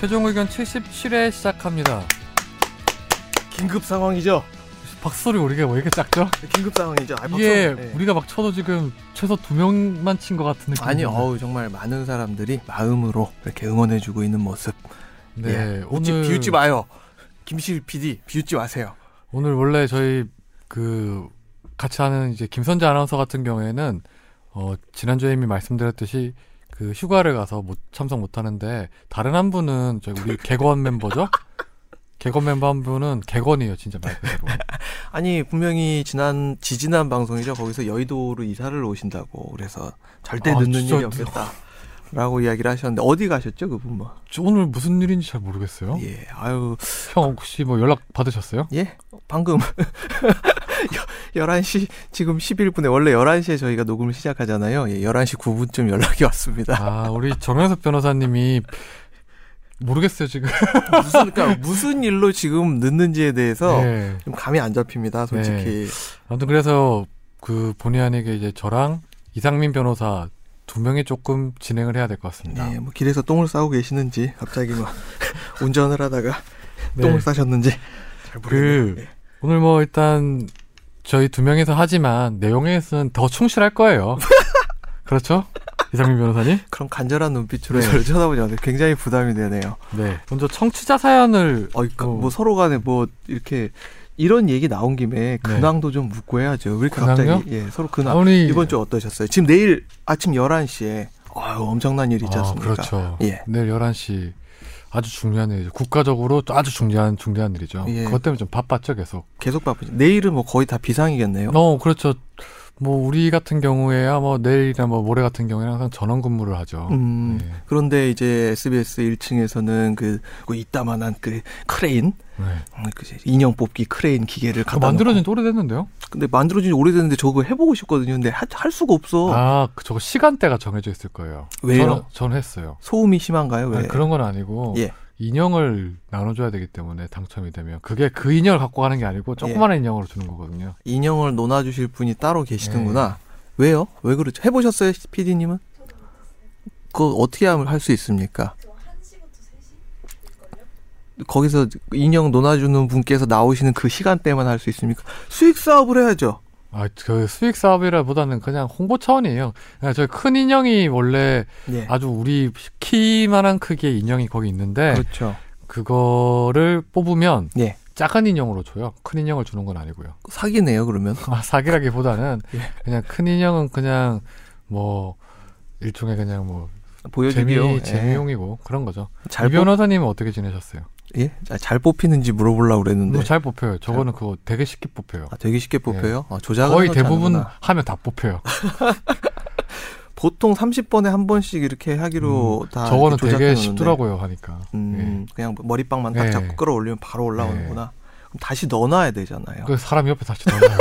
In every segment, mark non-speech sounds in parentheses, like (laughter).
최종 의견 77회 시작합니다. 긴급 상황이죠. 박소리 우리가 왜 이렇게 작죠? 긴급 상황이죠. 아, 이게 네. 우리가 막 쳐도 지금 최소 두 명만 친 것 같은 느낌. 아니 어우 정말 많은 사람들이 마음으로 이렇게 응원해주고 있는 모습. 네, 예. 오늘 비웃지, 비웃지 마요. 김실 PD 비웃지 마세요. 오늘 원래 저희 그 같이 하는 이제 김선재 아나운서 같은 경우에는 어 지난주에 이미 말씀드렸듯이 그 휴가를 가서 못 참석 못 하는데 다른 한 분은 저희 우리 개건 멤버죠? 개건 멤버 한 분은 개건이에요, 진짜 말 그대로. (laughs) 아니 분명히 지난 지지난 방송이죠. 거기서 여의도로 이사를 오신다고 그래서 절대 아, 늦는 일이 없겠다. 라고 이야기를 하셨는데 어디 가셨죠 그분 뭐? 저 오늘 무슨 일인지 잘 모르겠어요. 예, 아유 형 혹시 뭐 연락 받으셨어요? 예 방금 (laughs) 11시 지금 11분에 원래 11시에 저희가 녹음을 시작하잖아요. 예, 11시 9분쯤 연락이 왔습니다. 아, 우리 정현석 변호사님이 모르겠어요, 지금. (laughs) 무슨 그러니까 무슨 일로 지금 늦는지에 대해서 네. 좀 감이 안 잡힙니다. 솔직히. 아무튼 그래서 그 본의 아니게 이제 저랑 이상민 변호사 두 명이 조금 진행을 해야 될 것 같습니다. 네, 뭐 길에서 똥을 싸고 계시는지 갑자기 막 (laughs) 운전을 하다가 네. 똥을 싸셨는지 잘 모르겠네요. 그 네. 오늘 뭐 일단 저희 두 명이서 하지만 내용에서는 더 충실할 거예요. (laughs) 그렇죠? 이상민 변호사님? 그럼 간절한 눈빛으로 네. 저를 쳐다보지 굉장히 부담이 되네요. 네. 먼저 청취자 사연을 어, 그, 어, 뭐 서로 간에 뭐 이렇게 이런 얘기 나온 김에 근황도 좀 묻고 해야죠. 왜 이렇게 네. 근황요? 갑자기 예, 서로 근황. 아무리 이번 주 어떠셨어요? 지금 내일 아침 11시에 아유, 엄청난 일이 있지 아, 않습니까? 그렇죠. 예. 내일 11시 아주 중요한 일이죠. 국가적으로 아주 중요한 중대한 일이죠. 예. 그것 때문에 좀 바빴죠, 계속. 계속 바쁘죠. 내일은 뭐 거의 다 비상이겠네요. 어, 그렇죠. 뭐 우리 같은 경우에야 뭐 내일이나 뭐 모레 같은 경우에는 항상 전원 근무를 하죠. 음, 네. 그런데 이제 SBS 1층에서는 그, 그 이따만한 그 크레인, 네. 음, 그 인형 뽑기 크레인 기계를 갖다 만들어진 지 오래됐는데요? 근데 만들어진 지 오래됐는데 저거 해보고 싶거든요. 근데 하- 할 수가 없어. 아, 그 저거 시간대가 정해져 있을 거예요. 왜요? 저는, 저는 했어요. 소음이 심한가요? 왜? 아니, 그런 건 아니고 예. 인형을 나눠줘야 되기 때문에 당첨이 되면 그게 그 인형을 갖고 가는 게 아니고 조그마한 인형으로 주는 거거든요. 인형을 논아주실 분이 따로 계시는구나. 네. 왜요? 왜 그렇죠? 해보셨어요, PD님은? 그거 어떻게 하면 할 수 있습니까? 거기서 인형 논아주는 분께서 나오시는 그 시간대만 할 수 있습니까? 수익 사업을 해야죠. 아, 그 수익 사업이라보다는 그냥 홍보 차원이에요. 그냥 저희 큰 인형이 원래 예. 아주 우리 키만한 크기의 인형이 거기 있는데 그렇죠. 그거를 뽑으면 예. 작은 인형으로 줘요. 큰 인형을 주는 건 아니고요. 사기네요, 그러면. 아, 사기라기보다는 (laughs) 예. 그냥 큰 인형은 그냥 뭐 일종의 그냥 뭐 보여주기요. 재미 예. 재미용이고 그런 거죠. 잘, 이 뽑, 변호사님은 어떻게 지내셨어요? 예? 아, 잘 뽑히는지 물어보려고 그랬는데. 뭐잘 뽑혀요. 저거는 그거 되게 쉽게 뽑혀요. 아, 되게 쉽게 뽑혀요? 아, 조작을 거의 대부분 않는구나. 하면 다 뽑혀요. (laughs) 보통 30번에 한 번씩 이렇게 하기로 다 음, 저거는 이렇게 되게. 쉽더라고요 하니까. 음, 그냥 머리빵만 딱 예. 잡고 끌어올리면 바로 올라오는구나. 그럼 다시 넣어놔야 되잖아요. 예. 그 사람 옆에 다시 넣어요. (laughs)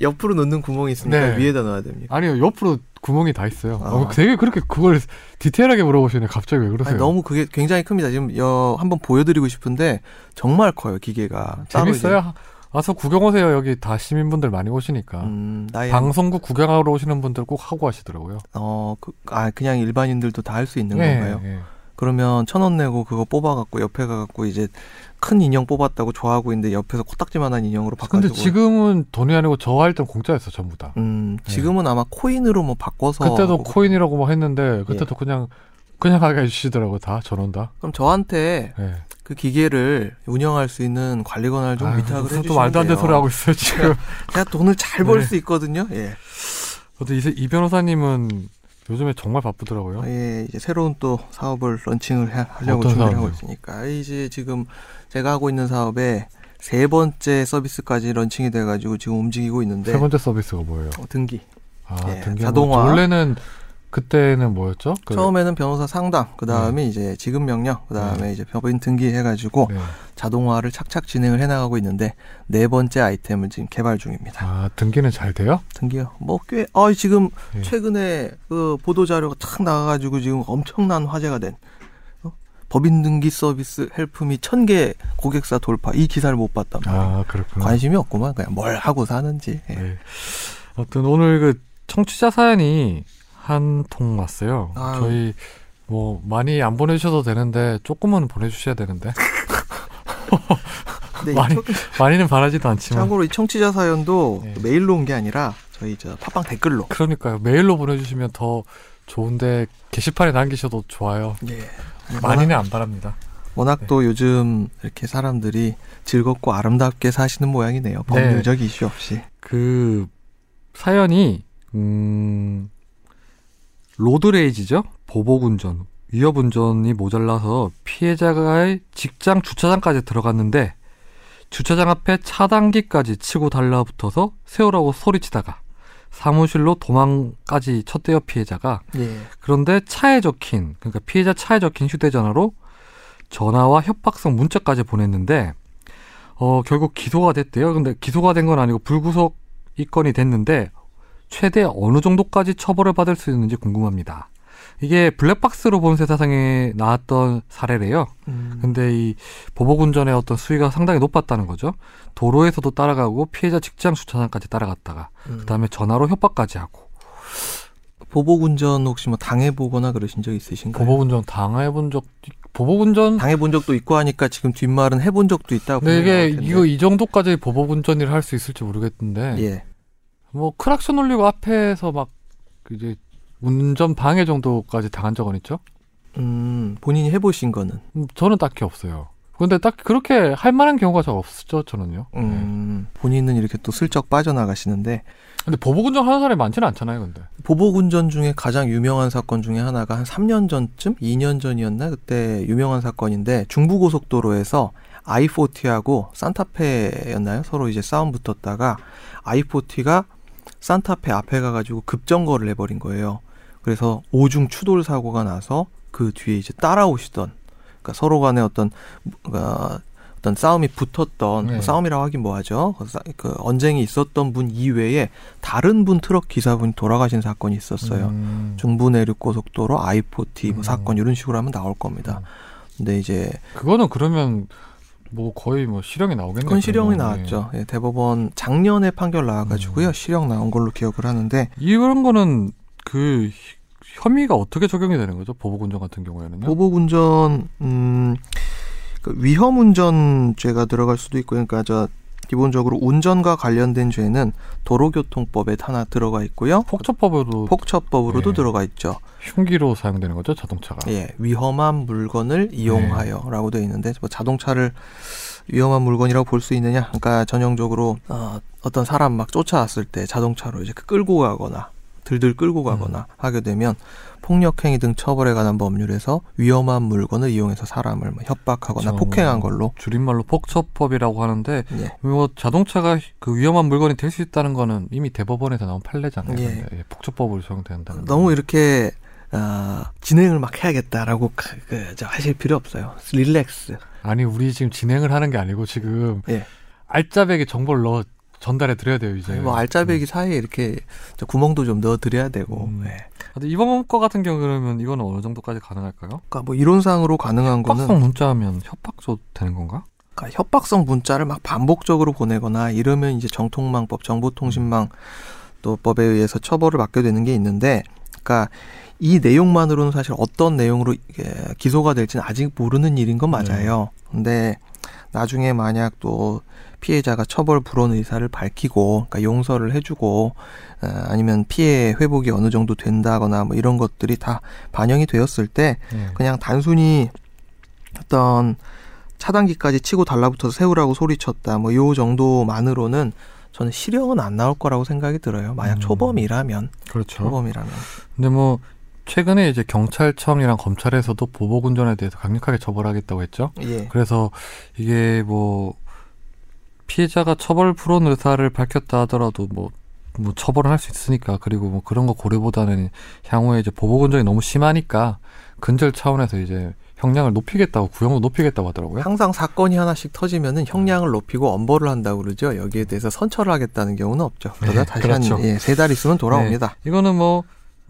옆으로 넣는 구멍이 있으니까 네. 위에다 넣어야 됩니까? 아니요 옆으로 구멍이 다 있어요. 아. 어, 되게 그렇게 그걸 디테일하게 물어보시네. 갑자기 왜 그러세요? 아니, 너무 그게 굉장히 큽니다. 지금 여, 한번 보여드리고 싶은데 정말 커요 기계가. 재밌어요. 와서 구경 오세요. 여기 다 시민분들 많이 오시니까. 음, 방송국 구경하러 오시는 분들 꼭 하고 가시더라고요. 어, 그, 아 그냥 일반인들도 다 할 수 있는 예, 건가요? 예. 그러면 천 원 내고 그거 뽑아갖고 옆에 가갖고 이제 큰 인형 뽑았다고 좋아하고 있는데 옆에서 코딱지만한 인형으로 근데 바꿔주고. 지금은 돈이 아니고 저 할 땐 공짜였어 전부 다. 음, 지금은 아마 코인으로 뭐 바꿔서. 그때도 하고. 코인이라고 뭐 했는데 그때도 예. 그냥 그냥 하게 해주시더라고 다 전원 다. 그럼 저한테 예. 그 기계를 운영할 수 있는 관리권을 좀 아유, 위탁을 해주시면 또 말도 안 되는 소리 하고 있어요 지금. (laughs) 제가 돈을 잘벌 네. 수 있거든요. 예. 근데 이, 이 변호사님은 요즘에 정말 바쁘더라고요. 예, 이제 새로운 또 사업을 런칭을 해- 하려고 어떤 준비를 하고 사업이요? 있으니까 이제 지금 제가 하고 있는 사업에 세 번째 서비스까지 런칭이 돼가지고 지금 움직이고 있는데 세 번째 서비스가 뭐예요? 어, 등기. 아, 예, 등기 자동화. 원래는 그때는 뭐였죠? 그, 처음에는 변호사 상담, 그 다음에 이제 지급 명령, 그 다음에 이제 법인 등기 해가지고 네. 자동화를 착착 진행을 해나가고 있는데 네 번째 아이템을 지금 개발 중입니다. 아, 등기는 잘 돼요? 등기요. 뭐 꽤, 아 지금 예. 최근에 그 보도 자료가 탁 나와가지고 지금 엄청난 화제가 된 어? 법인 등기 서비스 헬프미 천 개 고객사 돌파 이 기사를 못 봤단 말이에요. 아, 그렇구나. 관심이 없구만 그냥 뭘 하고 사는지. 예. 네. 아무튼 오늘 그 청취자 사연이 한 통 왔어요. 아유. 저희 뭐 많이 안 보내주셔도 되는데 조금은 보내주셔야 되는데 (laughs) 네, 이 많이 청- 많이는 바라지도 않지만 참고로 이 청취자 사연도 네. 메일로 온 게 아니라 저희 저 팟빵 댓글로. 그러니까요 메일로 보내주시면 더 좋은데 게시판에 남기셔도 좋아요. 예. 많이는 안 바랍니다. 워낙 네. 또 요즘 이렇게 사람들이 즐겁고 아름답게 사시는 모양이네요. 법률적 이슈 없이. 그 사연이 음 로드레이지죠 보복운전 위협운전이 모자라서 피해자가의 직장 주차장까지 들어갔는데 주차장 앞에 차단기까지 치고 달라붙어서 세우라고 소리치다가 사무실로 도망까지 쳤대요 피해자가 예. 그런데 차에 적힌 그러니까 피해자 차에 적힌 휴대전화로 전화와 협박성 문자까지 보냈는데 어 결국 기소가 됐대요. 근데 기소가 된 건 아니고 불구속 입건이 됐는데 최대 어느 정도까지 처벌을 받을 수 있는지 궁금합니다. 이게 블랙박스로 본 세상에 나왔던 사례래요. 음, 근데 이 보복운전의 어떤 수위가 상당히 높았다는 거죠. 도로에서도 따라가고 피해자 직장 주차장까지 따라갔다가 음. 그다음에 전화로 협박까지 하고 보복운전 혹시 뭐 당해보거나 그러신 적 있으신가요? 보복운전 당해본 적 보복운전 당해본 적도 있고 하니까 지금 뒷말은 해본 적도 있다고. 근데 이게. 이거 이 정도까지 보복운전을 할 수 있을지 모르겠는데 예. 뭐 크락션 올리고 앞에서 막 이제 운전 방해 정도까지 당한 적은 있죠? 음, 본인이 해보신 거는. 음, 저는 딱히 없어요. 근데 딱 그렇게 할 만한 경우가 잘 없죠, 저는요. 네. 음, 본인은 이렇게 또 슬쩍 빠져나가시는데 근데 보복 운전 하는 사람이 많지는 않잖아요, 근데. 보복 운전 중에 가장 유명한 사건 중에 하나가 한 3년 전쯤, 2년 전이었나 그때 유명한 사건인데 중부고속도로에서 i40하고 산타페였나요? 서로 이제 싸움 붙었다가 i40가 산타페 앞에 가가지고 급정거를 해버린 거예요. 그래서 오중 추돌 사고가 나서 그 뒤에 이제 따라오시던 그러니까 서로 간에 어떤 어, 어떤 싸움이 붙었던 네. 뭐 싸움이라고 하긴 뭐하죠. 그, 싸- 그 언쟁이 있었던 분 이외에 다른 분 트럭 기사분이 돌아가신 사건이 있었어요. 음. 중부 내륙 고속도로 i40 뭐 음. 사건 이런 식으로 하면 나올 겁니다. 근데 이제 그거는 그러면 뭐 거의 뭐 실형이 나오겠네요. 그건 실형이. 나왔죠. 예, 대법원 작년에 판결 나와가지고요 음. 실형 나온 걸로 기억을 하는데 이런 거는 그 혐의가 어떻게 적용이 되는 거죠? 보복운전 같은 경우에는요? 보복운전 음, 그 위험운전죄가 들어갈 수도 있고 그러니까 저 기본적으로 운전과 관련된 죄는 도로교통법에 하나 들어가 있고요. 폭처법으로 폭처법으로도 예. 들어가 있죠. 흉기로 사용되는 거죠, 자동차가. 예, 위험한 물건을 이용하여라고 되어 있는데 뭐 자동차를 위험한 물건이라고 볼 수 있느냐? 그러니까 전형적으로 어, 어떤 사람 막 쫓아왔을 때 자동차로 이제 끌고 가거나 들들 끌고 가거나 하게 되면 폭력행위 등 처벌에 관한 법률에서 위험한 물건을 이용해서 사람을 뭐 협박하거나 그렇죠. 폭행한 걸로 줄임말로 폭처법이라고 하는데 예. 뭐 자동차가 그 위험한 물건이 될 수 있다는 거는 이미 대법원에서 나온 판례잖아요. 예. 예, 폭처법으로 적용된다는. 너무 이렇게 아, 진행을 막 해야겠다라고 그, 그, 저 하실 필요 없어요. 릴렉스. 아니 우리 지금 진행을 하는 게 아니고 지금 예. 알짜배기 정보를 넣어 전달해 드려야 돼요 이제. 아니, 뭐 알짜배기 사이에 이렇게 저 구멍도 좀 넣어 드려야 되고. 음. 예. 근데 이번 거 같은 경우 그러면 이거는 어느 정도까지 가능할까요? 그러니까 뭐 이론상으로 가능한 거는 협박성 문자하면 협박도 되는 건가? 그러니까 협박성 문자를 막 반복적으로 보내거나 이러면 이제 정통망법, 정보통신망 또 법에 의해서 처벌을 받게 되는 게 있는데, 그러니까 이 내용만으로는 사실 어떤 내용으로 기소가 될지는 아직 모르는 일인 건 맞아요. 근데 나중에 만약 또 피해자가 처벌 불원 의사를 밝히고, 그러니까 용서를 해주고, 어, 아니면 피해 회복이 어느 정도 된다거나 뭐 이런 것들이 다 반영이 되었을 때 예. 그냥 단순히 어떤 차단기까지 치고 달라붙어서 세우라고 소리쳤다. 뭐 요 정도만으로는 저는 실형은 안 나올 거라고 생각이 들어요. 만약 음. 초범이라면 그렇죠. 초범이라면 근데 뭐 최근에 이제 경찰청이랑 검찰에서도 보복 운전에 대해서 강력하게 처벌하겠다고 했죠. 예. 그래서 이게 뭐 피해자가 처벌 불원 의사를 밝혔다 하더라도 뭐, 뭐 처벌을 할 수 있으니까 그리고 뭐 그런 거 고려보다는 향후에 이제 보복 운전이 너무 심하니까 근절 차원에서 이제 형량을 높이겠다고 구형도 높이겠다고 하더라고요. 항상 사건이 하나씩 터지면은 형량을 높이고 엄벌을 한다고 그러죠. 여기에 대해서 선처를 하겠다는 경우는 없죠. 그러다 네, 다시 그렇죠. 한 예, 세달 있으면 돌아옵니다. 이거는 뭐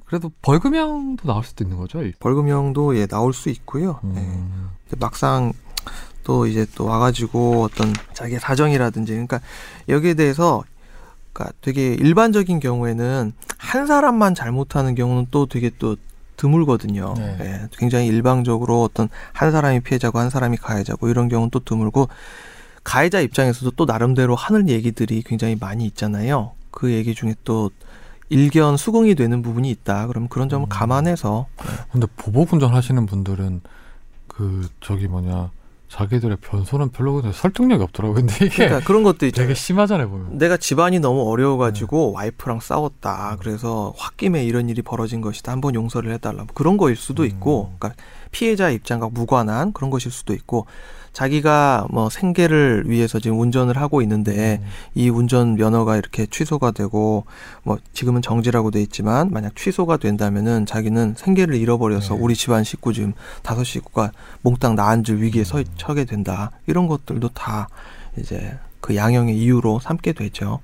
그래도 벌금형도 나올 수도 있는 거죠. 이- 벌금형도 예 나올 수 있고요. 예. 음. 근데 막상 또 이제 또 와가지고 어떤 자기의 사정이라든지 그러니까 여기에 대해서 그러니까 되게 일반적인 경우에는 한 사람만 잘못하는 경우는 또 되게 또 드물거든요. 네. 예, 굉장히 일방적으로 어떤 한 사람이 피해자고 한 사람이 가해자고 이런 경우는 또 드물고 가해자 입장에서도 또 나름대로 하는 얘기들이 굉장히 많이 있잖아요. 그 얘기 중에 또 일견 수긍이 되는 부분이 있다. 그러면 그런 점을 음. 감안해서 근데 보복 운전 하시는 분들은 그 저기 뭐냐 자기들의 변소는 별로 근데 설득력이 없더라고요. 근데 이게 그러니까 그런 것도 있잖아요. 되게 심하잖아요 보면. 내가 집안이 너무 네. 어려워가지고 와이프랑 싸웠다. 그래서 홧김에 이런 일이 벌어진 것이다. 한번 용서를 해달라. 뭐 그런 거일 수도 있고, 음. 그러니까 피해자 입장과 무관한 그런 것일 수도 있고, 자기가 뭐 생계를 위해서 지금 운전을 하고 있는데 음. 이 운전 면허가 이렇게 취소가 되고 뭐 지금은 정지라고 돼 있지만 만약 취소가 된다면은 자기는 생계를 잃어버려서 네. 우리 집안 식구 지금 다섯 식구가 몽땅 나앉을 위기에 서 음. 처게 된다. 이런 것들도 다 이제 그 양형의 이유로 삼게 되죠.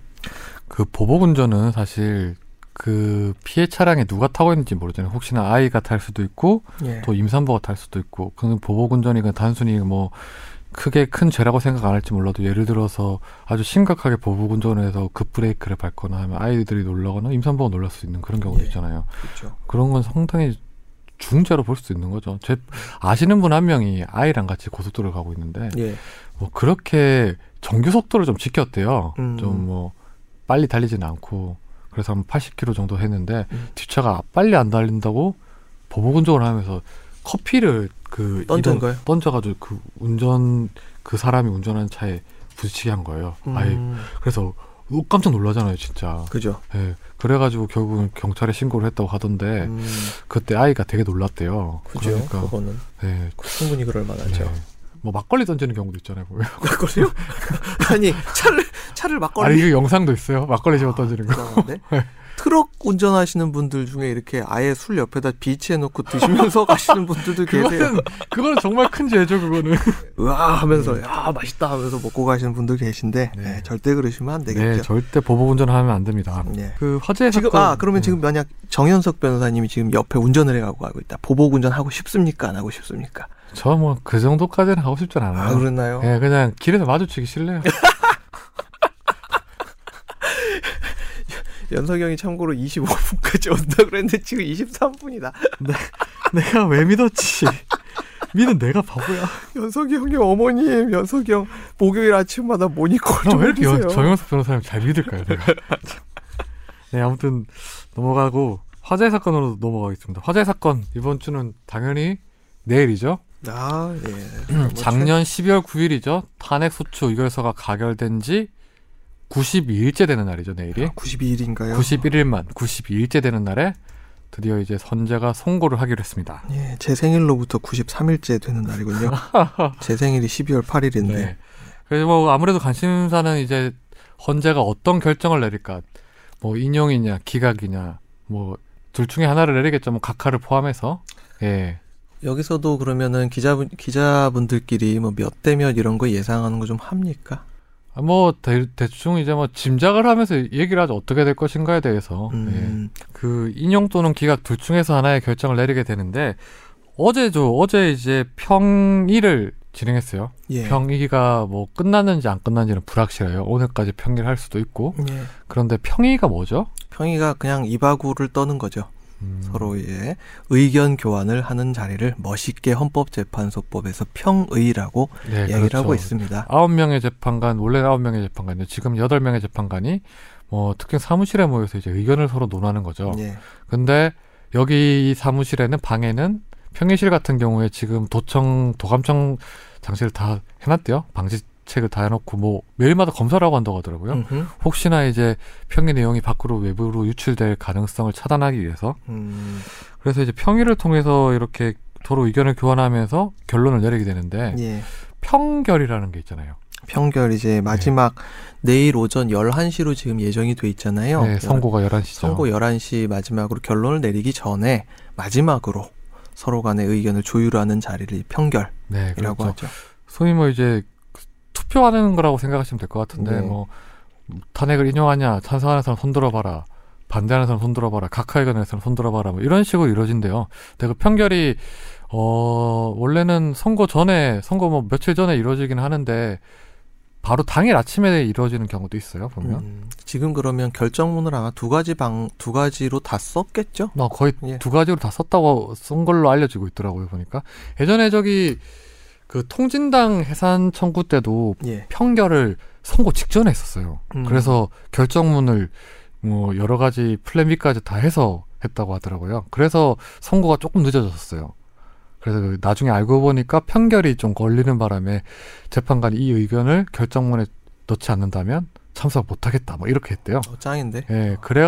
그 보복 운전은 사실 그 피해 차량에 누가 타고 있는지 모르잖아요. 혹시나 아이가 탈 수도 있고 예. 또 임산부가 탈 수도 있고 그건 보복 운전이 그냥 단순히 뭐 크게 큰 죄라고 생각 안 할지 몰라도 예를 들어서 아주 심각하게 보복 운전을 해서 급브레이크를 밟거나 하면 아이들이 놀라거나 임산부가 놀랄 수 있는 그런 경우도 예. 있잖아요. 그렇죠. 그런 건 상당히 중죄로 볼 수 있는 거죠. 제 아시는 분 한 명이 아이랑 같이 고속도로를 가고 있는데 예. 뭐 그렇게 정규 속도를 좀 지켰대요. 음. 좀뭐 빨리 달리지는 않고 그래서 한 80km 정도 했는데 음. 뒷차가 빨리 안 달린다고 보복 운전을 하면서 커피를 그 던진 거예요? 던져가지고 그 운전 그 사람이 운전하는 차에 부딪히게 한 거예요. 아예 음, 그래서 너 깜짝 놀라잖아요, 진짜. 그죠. 예. 그래가지고 결국은 경찰에 신고를 했다고 하던데 음, 그때 아이가 되게 놀랐대요. 그죠. 그러니까 그거는 네. 충분히 그럴 만하죠. 네. 뭐 막걸리 던지는 경우도 있잖아요, 보면. 막걸리요? (laughs) 아니 차를 차를 막걸리 이거 영상도 있어요. 막걸리 집어 던지는 거. 이상한데? (laughs) 트럭 운전하시는 분들 중에 이렇게 아예 술 옆에다 비치해 놓고 드시면서 (laughs) 가시는 분들도 계세요. 그거는 정말 큰 죄죠, 그거는. (laughs) 으아 하면서 야 맛있다 하면서 먹고 가시는 분들 계신데 네. 네, 절대 그러시면 안 네, 되겠죠. 절대 보복 운전하면 안 됩니다. 예. 그 화재 지금 사건 아 그러면 네. 지금 만약 정현석 변호사님이 지금 옆에 운전을 해가고 가고 있다. 보복 운전 하고 싶습니까? 안 하고 싶습니까? 저 뭐 그 정도까지는 하고 싶진 않아요. 아 그랬나요? 예, 그냥 길에서 마주치기 싫네요. 연석이 형이 참고로 25분까지 온다 그랬는데 지금 23분이다. 내가 왜 믿었지? 믿은 내가 바보야. 연석이 형의 어머님, 연석이 형 목요일 아침마다 모니콜 나좀왜 이렇게 해주세요. 여- 정영석 변호사님 잘 믿을까요, 내가? 네, 아무튼 넘어가고 화재 사건으로 넘어가겠습니다. 화재 사건 이번 주는 당연히 내일이죠. 아, 예. (clears throat) 뭐 작년 12월 9일이죠. 탄핵 소추 의결서가 가결된 지 92일째 되는 날이죠, 내일이. 92일인가요? 91일만 92일째 되는 날에 드디어 이제 선재가 선고를 하기로 했습니다. 예, 제 생일로부터 93일째 되는 날이군요. (laughs) 제 생일이 12월 8일인데. 네. 그래서 뭐 아무래도 관심사는 이제 헌재가 어떤 결정을 내릴까, 뭐 인용이냐, 기각이냐, 뭐 둘 중에 하나를 내리겠죠. 뭐 각하를 포함해서. 예. 여기서도 그러면은 기자분 기자분들끼리 뭐 몇 대 몇 이런 거 예상하는 거 좀 합니까? 아, 뭐 대, 대충 이제 뭐 짐작을 하면서 얘기를 하죠. 어떻게 될 것인가에 대해서. 예. 음, 그 인용 또는 기각 둘 중에서 하나의 결정을 내리게 되는데 어제죠. 어제 이제 평일을 진행했어요. 예. 평의가 뭐 끝났는지 안 끝났는지는 불확실해요. 오늘까지 평의를 할 수도 있고. 예. 그런데 평의가 뭐죠? 평의가 그냥 이바구를 떠는 거죠. 음, 서로의 의견 교환을 하는 자리를 멋있게 헌법재판소법에서 평의라고 네, 이야기를 그렇죠. 하고 있습니다. 아홉 명의 재판관, 원래 아홉 명의 재판관이요. 지금 여덟 명의 재판관이 뭐 특정 사무실에 모여서 이제 의견을 서로 논하는 거죠. 예. 근데 여기 이 사무실에는 방에는 평의실 같은 경우에 지금 도청 도감청 장치를 다 해놨대요. 방지 책을 다 해놓고 뭐 매일마다 검사를 하고 한다고 하더라고요. 음흠. 혹시나 이제 평의 내용이 밖으로 외부로 유출될 가능성을 차단하기 위해서 음, 그래서 이제 평의를 통해서 이렇게 서로 의견을 교환하면서 결론을 내리게 되는데 예. 평결이라는 게 있잖아요. 평결 이제 마지막 내일 오전 11시로 지금 예정이 돼 있잖아요. 네, 선고가 11시죠. 선고 11시 마지막으로 결론을 내리기 전에 마지막으로 서로 간의 의견을 조율하는 자리를 평결이라고 네, 그렇죠. 하죠. 소위 뭐 이제 투표하는 거라고 생각하시면 될 것 같은데 네. 뭐 탄핵을 인용하냐 찬성하는 사람 손들어봐라 반대하는 사람 손들어봐라 각하 의견의 사람 손들어봐라 뭐 이런 식으로 이루어진대요. 근데 그 평결이 어 원래는 선거 전에 선거 뭐 며칠 전에 이루어지긴 하는데 바로 당일 아침에 이루어지는 경우도 있어요. 보면 음, 지금 그러면 결정문을 아마 두 가지 방 두 가지로 다 썼겠죠? 나 거의 예. 두 가지로 다 썼다고 쓴 걸로 알려지고 있더라고요. 보니까 예전에 저기 그 통진당 해산 청구 때도 예. 평결을 선고 직전에 했었어요. 음. 그래서 결정문을 뭐 여러 가지 플랜 B까지 다 해서 했다고 하더라고요. 그래서 선고가 조금 늦어졌어요. 그래서 그 나중에 알고 보니까 편결이 좀 걸리는 바람에 재판관이 이 의견을 결정문에 넣지 않는다면 참석 못하겠다. 뭐 이렇게 했대요. 어, 짱인데. 예, 그래